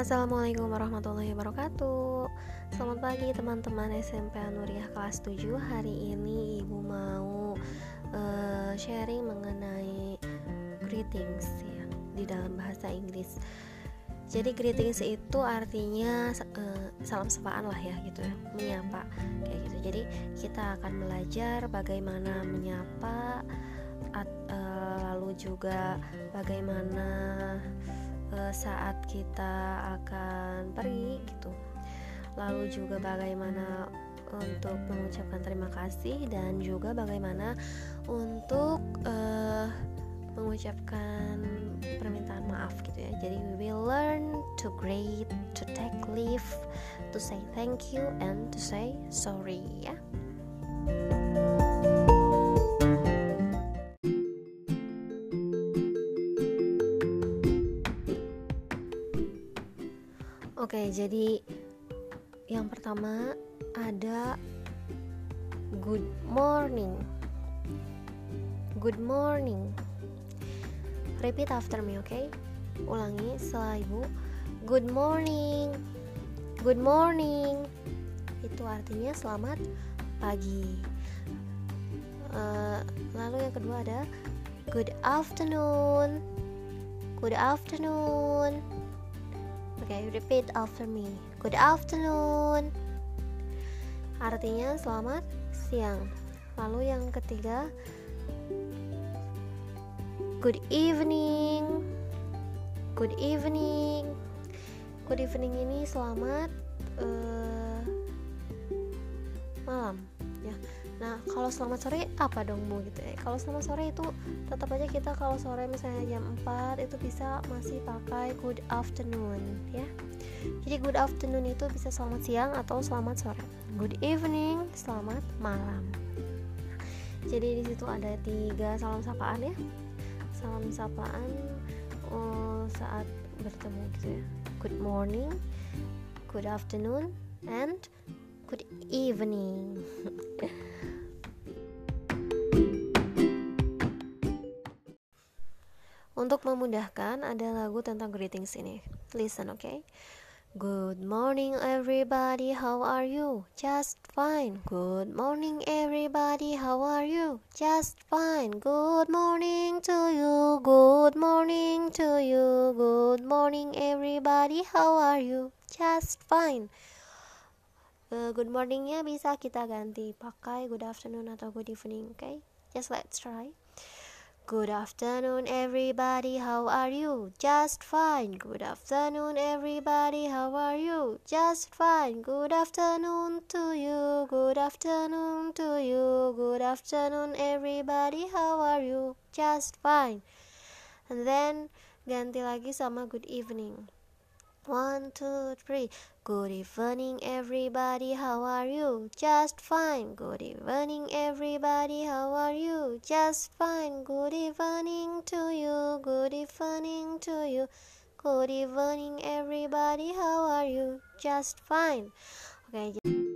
Assalamualaikum warahmatullahi wabarakatuh. Selamat pagi teman-teman SMP Anuriah kelas 7 Hari ini ibu mau uh, sharing mengenai greetings ya Di dalam bahasa Inggris. Jadi greetings itu artinya uh, salam sapaan lah ya gitu ya Menyapa kayak gitu. Jadi kita akan belajar bagaimana menyapa at, uh, Lalu juga bagaimana uh, saat kita akan pergi gitu. Lalu juga bagaimana untuk mengucapkan terima kasih dan juga bagaimana untuk uh, mengucapkan permintaan maaf gitu ya. Jadi we will learn to greet to take leave to say thank you and to say sorry ya. Oke, jadi yang pertama ada good morning. Good morning. Repeat after me, oke? Okay? Ulangi setelah ibu. Good morning. Good morning. Itu artinya selamat pagi. Uh, lalu yang kedua ada good afternoon. Good afternoon okay, repeat after me. Good afternoon. Artinya selamat siang. Lalu yang ketiga, good evening. Good evening. Good evening ini selamat uh, kalau selamat sore apa dong Bu gitu ya? Kalau selamat sore itu tetap aja kita kalau sore misalnya jam 4 itu bisa masih pakai good afternoon ya. Jadi good afternoon itu bisa selamat siang atau selamat sore. Good evening, selamat malam. Jadi di situ ada tiga salam sapaan ya. Salam sapaan oh, saat bertemu gitu ya. Good morning, good afternoon, and good evening. Untuk memudahkan, ada lagu tentang greetings ini. Listen, okay? Good morning, everybody. How are you? Just fine. Good morning, everybody. How are you? Just fine. Good morning to you. Good morning to you. Good morning, everybody. How are you? Just fine. Uh, good morningnya bisa kita ganti pakai good afternoon atau good evening, okay? Just let's try. Good afternoon, everybody. How are you? Just fine. Good afternoon, everybody. How are you? Just fine. Good afternoon to you. Good afternoon to you. Good afternoon, everybody. How are you? Just fine. And then ganti lagi sama good evening. One, two, three. Good evening, everybody. How are you? Just fine. Good evening, everybody. How are you? Just fine. Good evening to you. Good evening to you. Good evening, everybody. How are you? Just fine. Okay.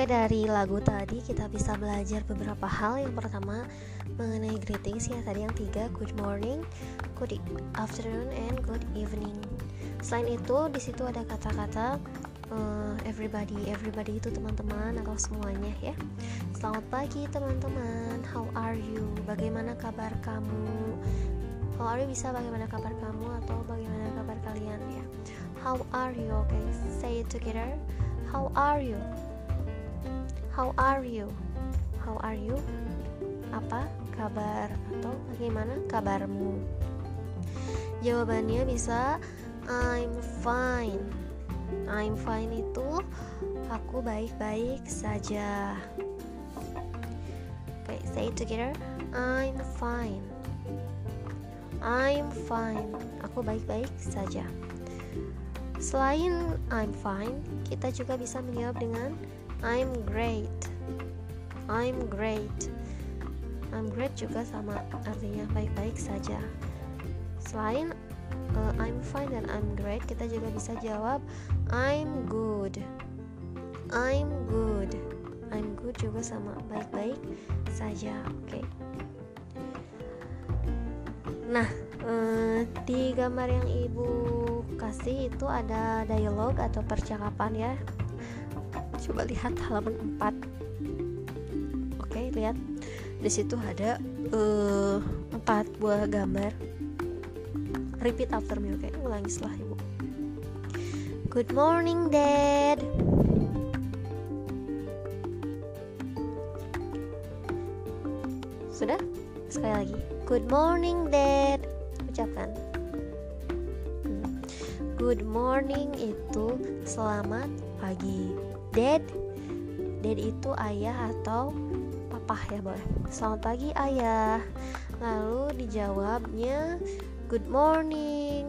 Oke dari lagu tadi kita bisa belajar beberapa hal Yang pertama mengenai greetings ya Tadi yang tiga good morning, good afternoon, and good evening Selain itu di situ ada kata-kata uh, everybody Everybody itu teman-teman atau semuanya ya Selamat pagi teman-teman How are you? Bagaimana kabar kamu? How are you bisa bagaimana kabar kamu Atau bagaimana kabar kalian ya How are you? Oke okay, say it together How are you? How are you? How are you? Apa kabar atau bagaimana kabarmu? Jawabannya bisa I'm fine. I'm fine itu aku baik-baik saja. Okay, say it together. I'm fine. I'm fine. Aku baik-baik saja. Selain I'm fine, kita juga bisa menjawab dengan I'm great. I'm great. I'm great juga sama artinya baik-baik saja. Selain uh, I'm fine dan I'm great, kita juga bisa jawab I'm good. I'm good. I'm good juga sama baik-baik saja oke okay? nah eh, di gambar yang ibu kasih itu ada dialog atau percakapan ya coba lihat halaman 4 oke lihat. Di situ ada uh, empat buah gambar. Repeat after me oke? Okay? ulangi setelah ibu. Good morning dad. Sudah? Sekali lagi. Good morning dad. Ucapkan. Hmm. good morning itu selamat pagi dad. Dad itu ayah atau papa ya boleh. Selamat pagi ayah. Lalu dijawabnya good morning.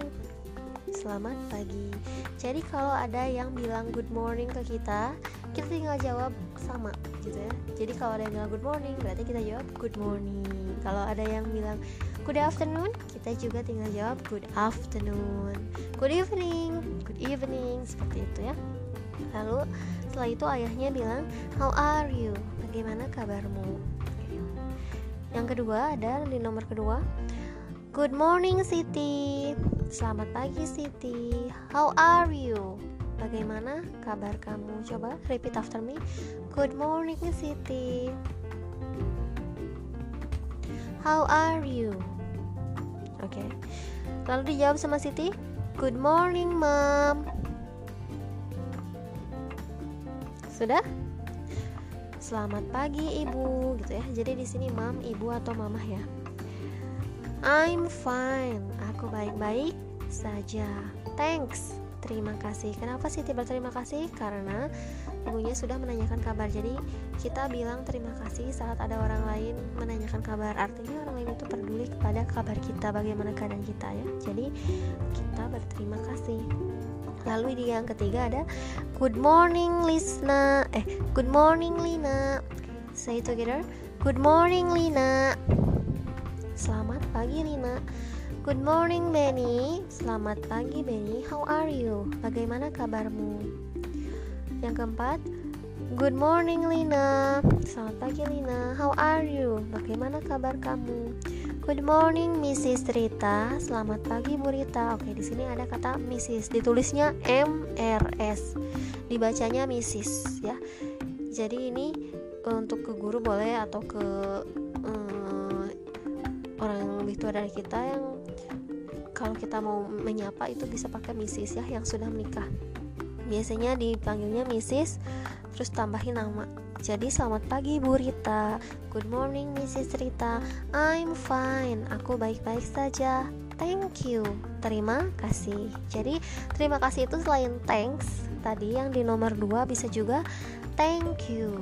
Selamat pagi. Jadi kalau ada yang bilang good morning ke kita kita tinggal jawab sama gitu ya. Jadi kalau ada yang bilang good morning berarti kita jawab good morning. Kalau ada yang bilang good afternoon kita juga tinggal jawab good afternoon. Good evening. Good evening seperti itu ya. Lalu setelah itu ayahnya bilang how are you bagaimana kabarmu yang kedua ada di nomor kedua Good morning Siti Selamat pagi Siti How are you? Bagaimana kabar kamu? Coba repeat after me Good morning Siti How are you? Oke okay. Lalu dijawab sama Siti Good morning mom Sudah? Selamat pagi ibu gitu ya. Jadi di sini mam, ibu atau mamah ya. I'm fine. Aku baik-baik saja. Thanks. Terima kasih. Kenapa sih tiba terima kasih? Karena ibunya sudah menanyakan kabar. Jadi kita bilang terima kasih saat ada orang lain menanyakan kabar. Artinya orang lain itu peduli kepada kabar kita, bagaimana keadaan kita ya. Jadi kita berterima kasih. Lalu di yang ketiga ada Good morning Lisna. Eh, good morning Lina. Say together. Good morning Lina. Selamat pagi Lina Good morning Benny Selamat pagi Benny How are you? Bagaimana kabarmu? Yang keempat Good morning Lina Selamat pagi Lina How are you? Bagaimana kabar kamu? Good morning Mrs. Rita Selamat pagi Bu Rita Oke di sini ada kata Mrs. Ditulisnya MRS Dibacanya Mrs. ya Jadi ini untuk ke guru boleh atau ke orang yang lebih tua dari kita yang kalau kita mau menyapa itu bisa pakai Mrs ya yang sudah menikah biasanya dipanggilnya Mrs terus tambahin nama jadi selamat pagi Bu Rita. Good morning Mrs Rita. I'm fine. Aku baik-baik saja. Thank you. Terima kasih. Jadi terima kasih itu selain thanks Tadi yang di nomor 2 bisa juga Thank you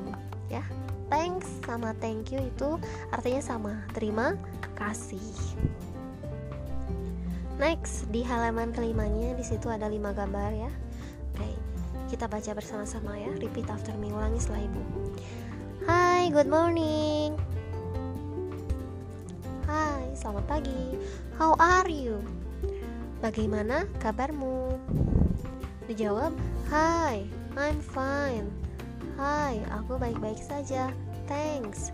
Ya. Thanks sama thank you itu artinya sama. Terima kasih. Next di halaman kelimanya di situ ada lima gambar ya kita baca bersama-sama ya repeat after me ulangi setelah ibu Hai good morning Hai selamat pagi how are you Bagaimana kabarmu? Dijawab, Hai, I'm fine. Hai, aku baik-baik saja. Thanks.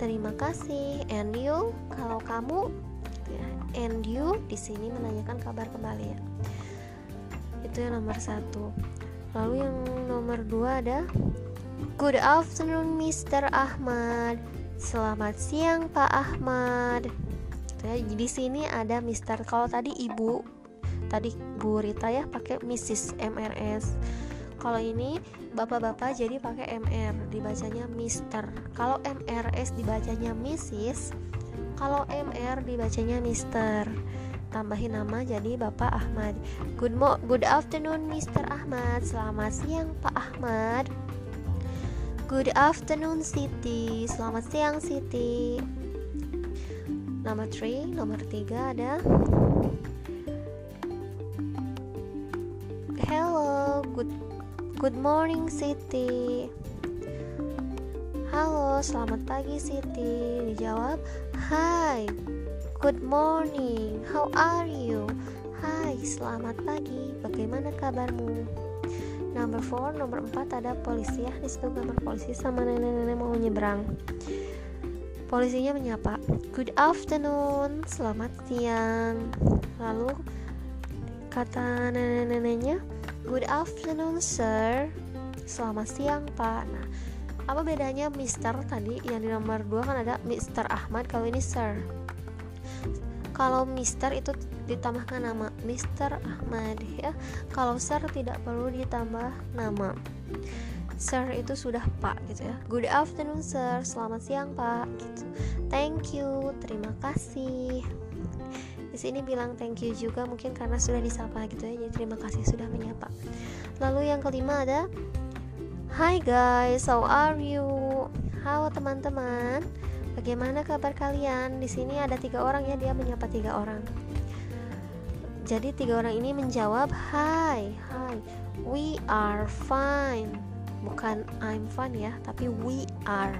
Terima kasih. And you? Kalau kamu ya, and you di sini menanyakan kabar kembali ya. Itu yang nomor satu. Lalu yang nomor dua ada Good afternoon, Mr. Ahmad. Selamat siang, Pak Ahmad. Ya, di sini ada Mr. Kalau tadi ibu, tadi Bu Rita ya pakai Mrs. MRS kalau ini bapak-bapak jadi pakai MR dibacanya Mister kalau MRS dibacanya Mrs kalau MR dibacanya Mister tambahin nama jadi Bapak Ahmad. Good mo good afternoon Mr. Ahmad. Selamat siang Pak Ahmad. Good afternoon Siti. Selamat siang Siti. Nomor 3 nomor 3 ada. Hello good Good morning Siti. Halo, selamat pagi Siti. Dijawab, Hai, good morning. How are you? Hai, selamat pagi. Bagaimana kabarmu? number four nomor empat ada polisi ya. Di situ gambar polisi sama nenek-nenek mau nyebrang. Polisinya menyapa good afternoon. Selamat siang. Lalu kata nenek-neneknya good afternoon sir. Selamat siang pak. Nah apa bedanya Mister tadi? Yang di nomor 2 kan ada Mister Ahmad kalau ini Sir kalau Mister itu ditambahkan nama. Mister Ahmad ya. Kalau Sir tidak perlu ditambah nama. Sir itu sudah Pak gitu ya. Good afternoon Sir. Selamat siang Pak gitu. Thank you. Terima kasih. Di sini bilang thank you juga mungkin karena sudah disapa gitu ya. Jadi terima kasih sudah menyapa. Lalu yang kelima ada Hai guys, how are you? Halo teman-teman, bagaimana kabar kalian? Di sini ada tiga orang ya, dia menyapa tiga orang. Jadi tiga orang ini menjawab, Hai, hai, we are fine. Bukan I'm fine ya, tapi we are.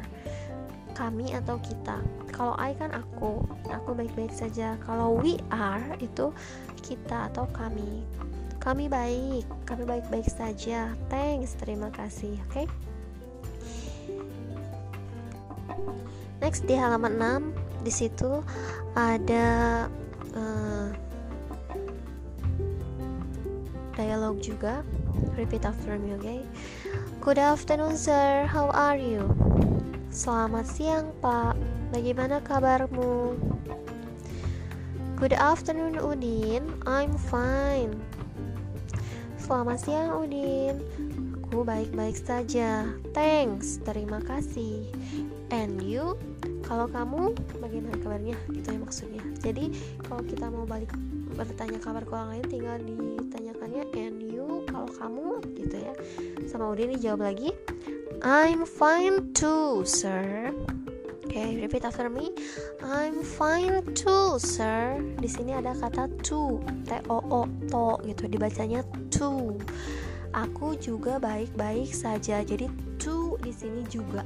Kami atau kita. Kalau I kan aku, aku baik-baik saja. Kalau we are itu kita atau kami kami baik, kami baik-baik saja. Thanks, terima kasih. Oke. Okay? Next di halaman 6 di situ ada uh, dialog juga. Repeat after me, okay? Good afternoon, sir. How are you? Selamat siang, Pak. Bagaimana kabarmu? Good afternoon, Udin. I'm fine. Selamat siang Udin Aku baik-baik saja Thanks, terima kasih And you? Kalau kamu bagaimana kabarnya? Itu yang maksudnya Jadi kalau kita mau balik bertanya kabar ke orang lain tinggal ditanyakannya and you kalau kamu gitu ya sama Udin dijawab lagi I'm fine too sir okay, repeat after me. I'm fine too, sir. Di sini ada kata to, t o o to gitu. Dibacanya to. Aku juga baik-baik saja. Jadi to di sini juga.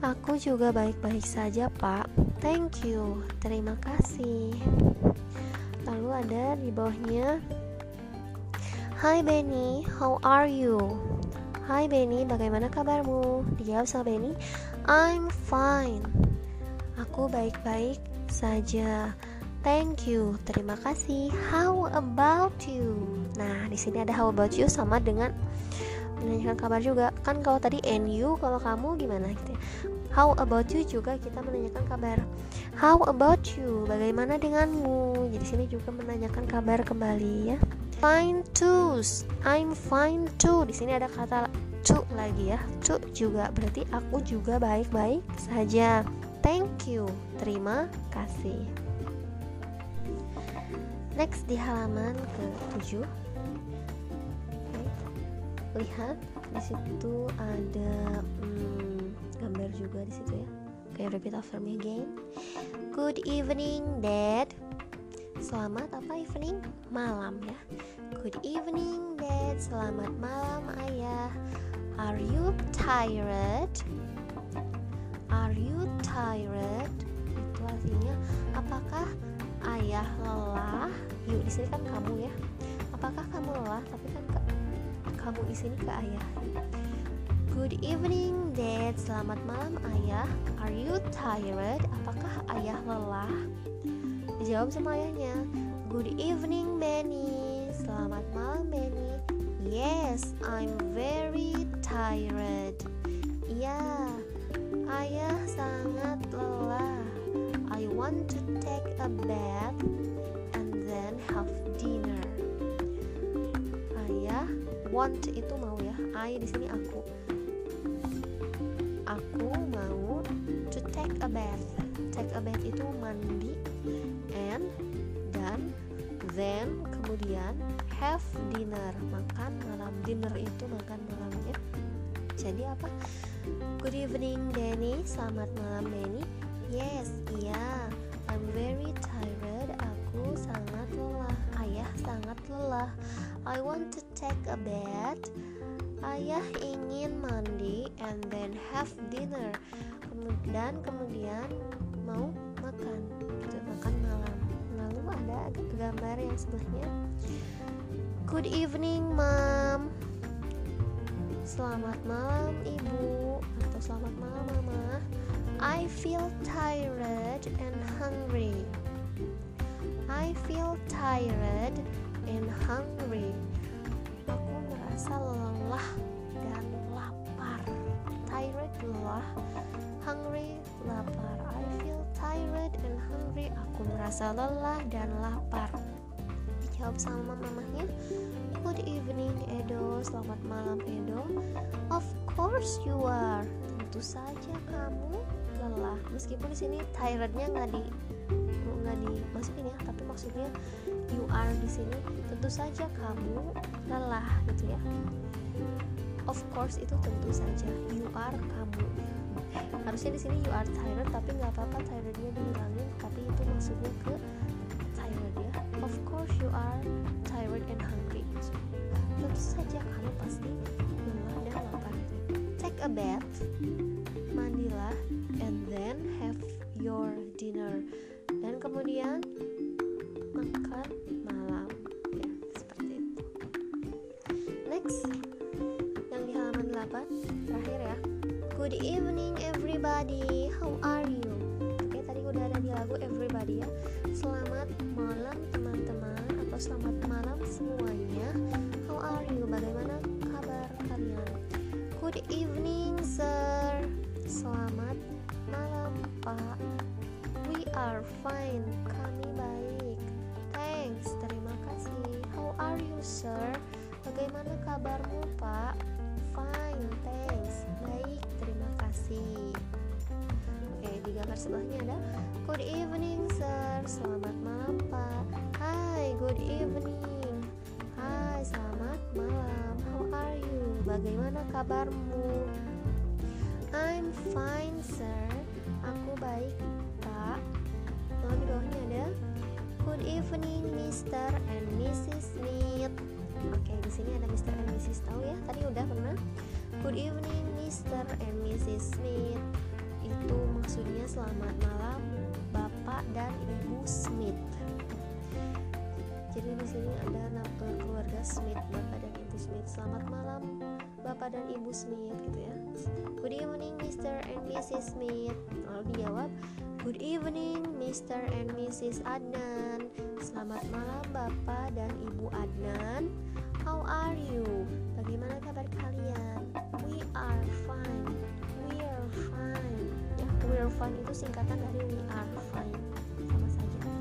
Aku juga baik-baik saja, Pak. Thank you. Terima kasih. Lalu ada di bawahnya Hi Benny, how are you? Hai Benny, bagaimana kabarmu? Dijawab sama Benny, I'm fine. Aku baik-baik saja. Thank you. Terima kasih. How about you? Nah, di sini ada how about you sama dengan menanyakan kabar juga. Kan kalau tadi and you, kalau kamu gimana gitu ya. How about you juga kita menanyakan kabar. How about you? Bagaimana denganmu? Jadi sini juga menanyakan kabar kembali ya. Fine too. I'm fine too. Di sini ada kata to lagi ya to juga berarti aku juga baik-baik saja thank you terima kasih next di halaman ke 7 okay. Lihat di situ ada hmm, gambar juga di situ ya okay, repeat after me again good evening dad selamat apa evening malam ya good evening dad selamat malam ayah Are you tired? Are you tired? Itu artinya apakah ayah lelah? Yuk di sini kan kamu ya. Apakah kamu lelah? Tapi kan kamu di ke ayah. Good evening, Dad. Selamat malam, Ayah. Are you tired? Apakah ayah lelah? Dijawab sama ayahnya. Good evening, Benny. Selamat malam, Benny. Yes, I'm very tired. Ya, ayah sangat lelah. I want to take a bath and then have dinner. Want itu mau ya. I di sini aku. Aku mau to take a bath. Take a bath itu mandi and dan then kemudian have dinner. Makan malam. Dinner itu makan malamnya. Jadi apa? Good evening Danny. Selamat malam Danny. Yes iya. I'm very tired. Aku sangat lelah. Ayah sangat lelah. I want to take a bath. Ayah ingin mandi and then have dinner. Dan kemudian mau makan. Gitu makan malam. Lalu ada gambar yang sebelahnya. Good evening, Mom. selamat malam ibu. Atau selamat malam mama. I feel tired and hungry. I feel tired and hungry. Aku merasa lelah dan lapar. Tired lelah. Hungry lapar. I feel tired and hungry. Aku merasa lelah dan lapar. Dijawab sama mamahnya Good evening Edo. Selamat malam Edo. Of course you are. Tentu saja kamu lelah. Meskipun di sini tirednya nggak di nggak dimasukin ya tapi maksudnya you are di sini tentu saja kamu lelah gitu ya. Of course itu tentu saja. You are kamu. Harusnya di sini you are tired tapi nggak apa-apa tirednya dihilangin tapi itu maksudnya ke tired ya. Of course you are tired and hungry. Tentu saja kamu pasti lelah dan lapar. Take a bath mandilah and then have your dinner kemudian makan malam. Ya seperti itu. Next yang di halaman 8 terakhir ya. Good evening everybody. How are you? Oke tadi udah ada di lagu everybody ya. Selamat malam teman-teman atau selamat malam semuanya. How are you? Bagaimana kabar kalian? Good evening sir. Selamat malam pak are fine. Kami baik. Thanks. Terima kasih. How are you sir? Bagaimana kabarmu pak? Fine thanks. Baik terima kasih. Oke di gambar sebelahnya ada good evening sir. Selamat malam pak. Hai good evening. Hai selamat malam. How are you? Bagaimana kabarmu? I'm fine sir. Aku baik lalu di bawahnya ada good evening Mr. and Mrs. Smith Oke, di sini ada Mr. and Mrs. tahu ya? Tadi udah pernah. Good evening Mr. and Mrs. Smith. Itu maksudnya selamat malam Bapak dan Ibu Smith. Jadi di sini ada keluarga Smith, Bapak dan Ibu Smith. Selamat malam Bapak dan Ibu Smith gitu ya. Good evening Mr. and Mrs. Smith. Lalu dijawab, Good evening Mr. and Mrs. Adnan. Selamat malam Bapak dan Ibu Adnan. How are you? Bagaimana kabar kalian? We are fine. We are fine. Ya, we are fine itu singkatan dari we are fine. Sama saja.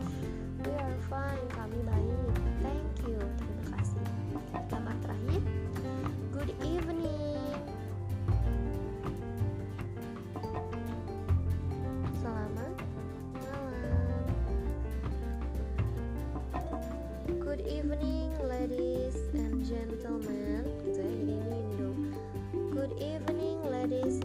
We are fine. Kami baik. Thank you. Terima kasih. Gambar terakhir. Good evening. Evening ladies and gentlemen. Good evening ladies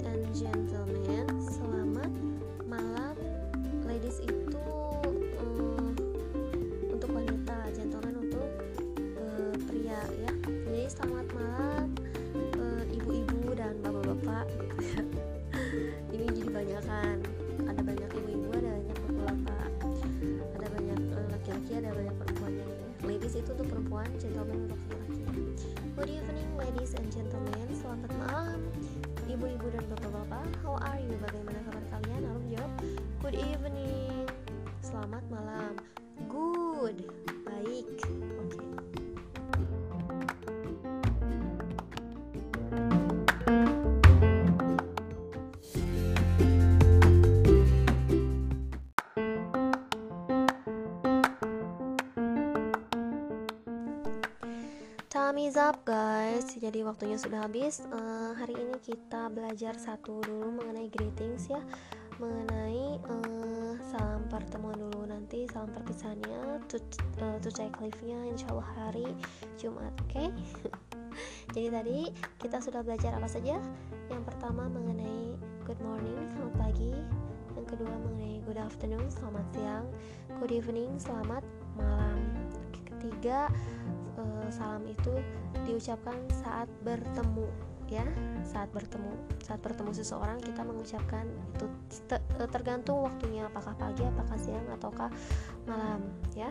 is up guys? Jadi waktunya sudah habis. Eh, Hari ini kita belajar satu dulu mengenai greetings ya. Mengenai eh, salam pertemuan dulu Nanti salam perpisahannya To, eh, to check live-nya insya Allah hari Jumat Oke? Jadi tadi kita sudah belajar apa saja? Yang pertama mengenai good morning Selamat pagi. Yang kedua mengenai good afternoon Selamat siang. Good evening Selamat malam Ketiga eh, salam itu diucapkan saat bertemu ya. Saat bertemu saat bertemu seseorang kita mengucapkan itu eh, tergantung waktunya apakah pagi apakah siang ataukah malam ya.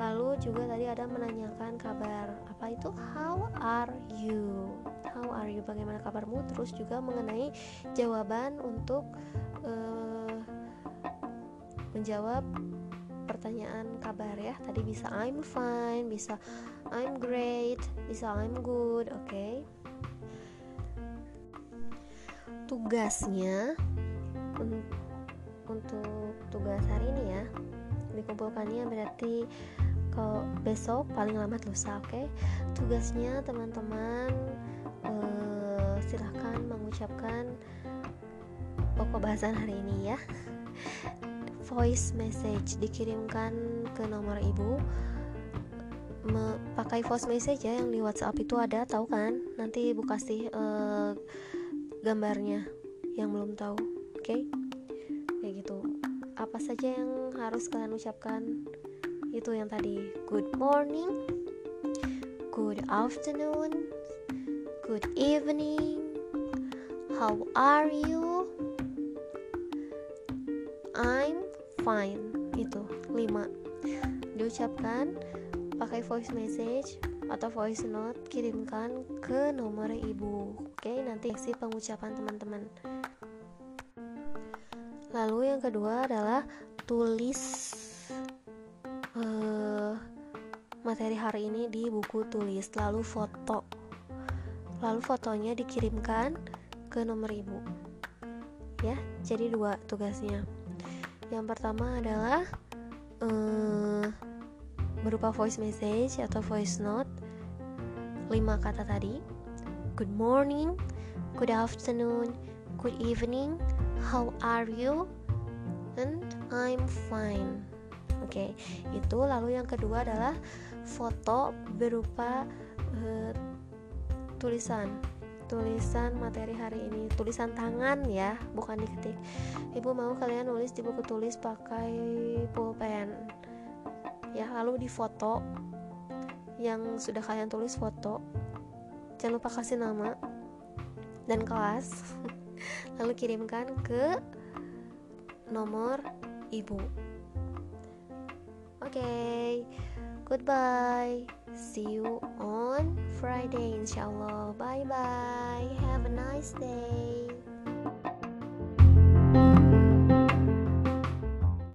Lalu juga tadi ada menanyakan kabar apa itu? How are you? How are you? Bagaimana kabarmu? Terus juga mengenai jawaban untuk uh, menjawab pertanyaan kabar ya tadi bisa I'm fine bisa I'm great bisa I'm good oke okay? tugasnya untuk tugas hari ini ya dikumpulkannya berarti kalau besok paling lambat lusa oke okay? tugasnya teman-teman uh, silahkan mengucapkan pokok bahasan hari ini ya voice message dikirimkan ke nomor ibu. Me pakai voice message ya yang di WhatsApp itu ada tahu kan? Nanti ibu kasih uh, gambarnya yang belum tahu oke? Okay? kayak gitu. Apa saja yang harus kalian ucapkan? Itu yang tadi. Good morning good afternoon good evening how are you? I'm fine. Itu lima. Diucapkan pakai voice message atau voice note kirimkan ke nomor ibu. Oke nanti si pengucapan teman-teman. Lalu yang kedua adalah tulis uh, materi hari ini di buku tulis. Lalu foto. Lalu fotonya dikirimkan ke nomor ibu. Ya jadi dua tugasnya yang pertama adalah uh, berupa voice message atau voice note lima kata tadi. Good morning good afternoon good evening how are you and I'm fine. Oke, itu. Lalu yang kedua adalah foto berupa uh, tulisan tulisan materi hari ini. Tulisan tangan ya bukan diketik. Ibu mau kalian nulis di buku tulis pakai pulpen. Ya lalu di foto. Yang sudah kalian tulis foto. Jangan lupa kasih nama dan kelas. Lalu kirimkan ke nomor ibu. Okay goodbye see you on friday inshallah. Bye bye have a nice day